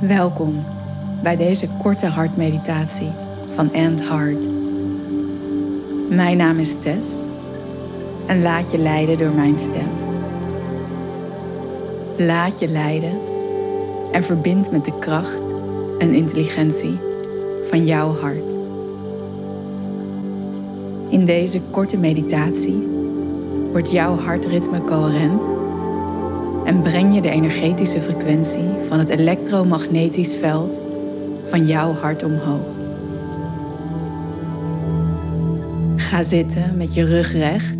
Welkom bij deze korte hartmeditatie van End Heart. Mijn naam is Tess en laat je leiden door mijn stem. Laat je leiden en verbind met de kracht en intelligentie van jouw hart. In deze korte meditatie wordt jouw hartritme coherent en breng je de energetische frequentie van het elektromagnetisch veld van jouw hart omhoog. Ga zitten met je rug recht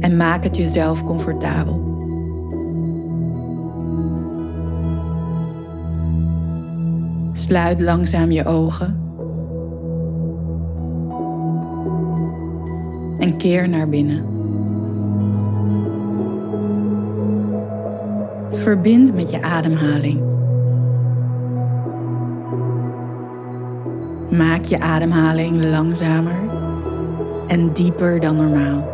en maak het jezelf comfortabel. Sluit langzaam je ogen en keer naar binnen. Verbind met je ademhaling. Maak je ademhaling langzamer en dieper dan normaal.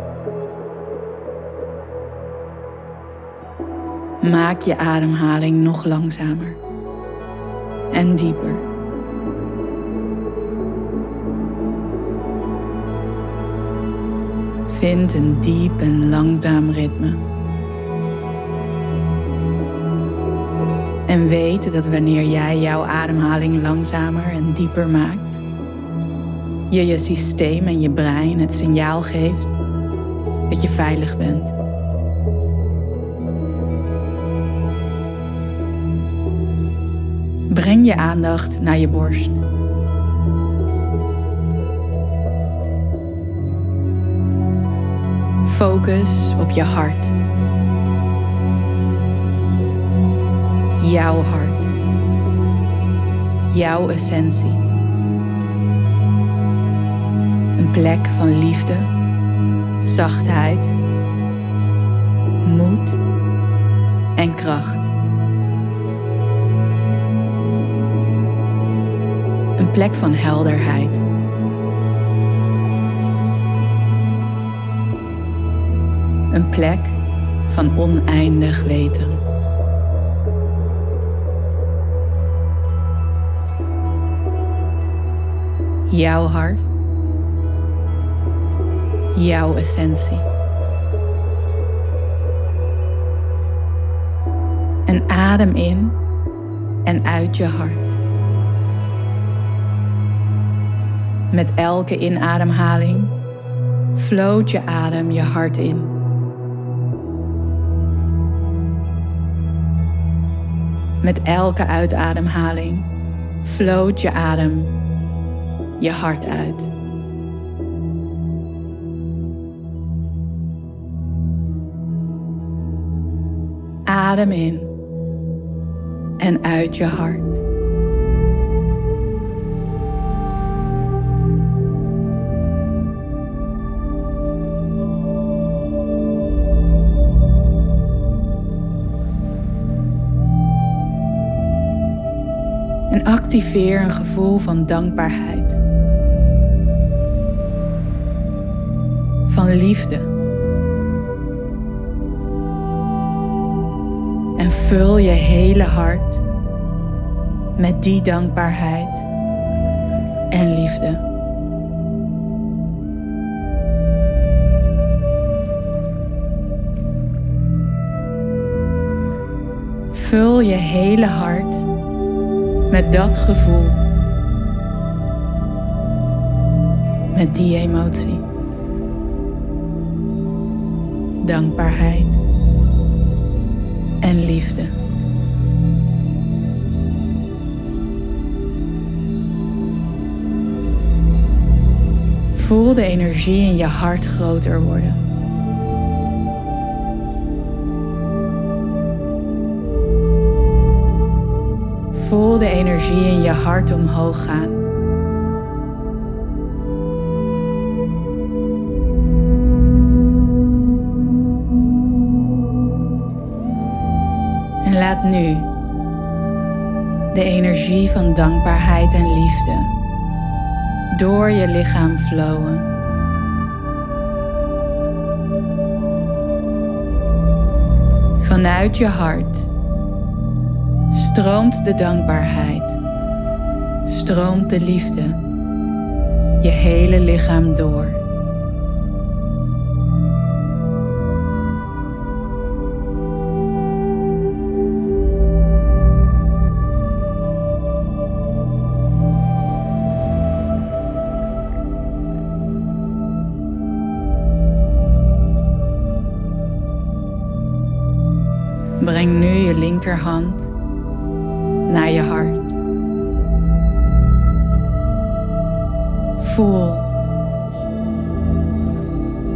Maak je ademhaling nog langzamer en dieper. Vind een diep en langzaam ritme. En weet dat wanneer jij jouw ademhaling langzamer en dieper maakt, je je systeem en je brein het signaal geeft dat je veilig bent. Breng je aandacht naar je borst. Focus op je hart. Jouw hart. Jouw essentie. Een plek van liefde, zachtheid, moed en kracht. Een plek van helderheid. Een plek van oneindig weten. Jouw hart. Jouw essentie. En adem in en uit je hart. Met elke inademhaling floot je adem je hart in. Met elke uitademhaling floot je adem je hart uit. Adem in en uit je hart. En activeer een gevoel van dankbaarheid. Liefde. En vul je hele hart met die dankbaarheid en liefde. Vul je hele hart met dat gevoel. Met die emotie. Dankbaarheid en liefde. Voel de energie in je hart groter worden. Voel de energie in je hart omhoog gaan. En laat nu de energie van dankbaarheid en liefde door je lichaam flowen. Vanuit je hart stroomt de dankbaarheid, stroomt de liefde je hele lichaam door. Breng nu je linkerhand naar je hart. Voel.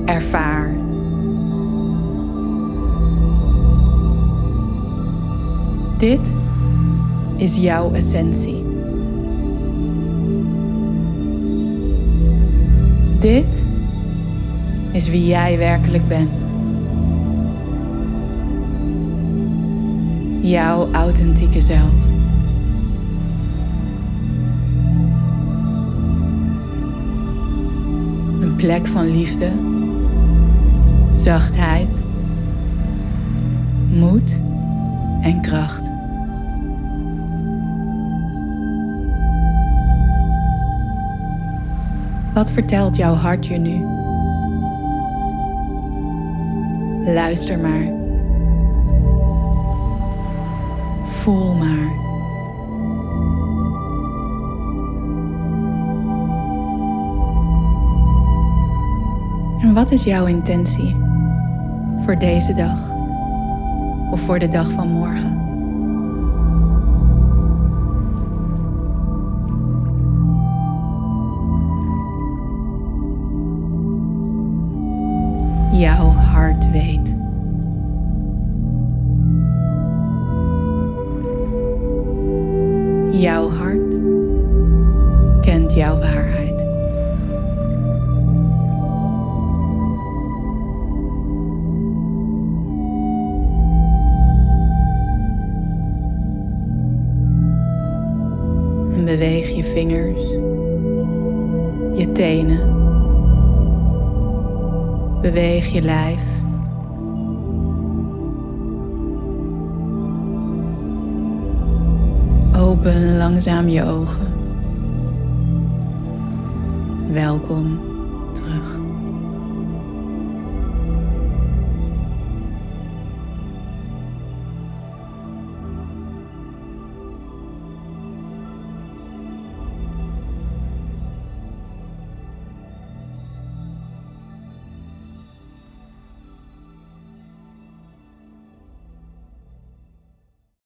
Ervaar. Dit is jouw essentie. Dit is wie jij werkelijk bent. Jouw authentieke zelf. Een plek van liefde, zachtheid, moed en kracht. Wat vertelt jouw hart je nu? Luister maar. Voel maar. En wat is jouw intentie voor deze dag of voor de dag van morgen? Jouw hart weet. Jouw hart kent jouw waarheid. Beweeg je vingers, je tenen. Beweeg je lijf. Open langzaam je ogen. Welkom terug.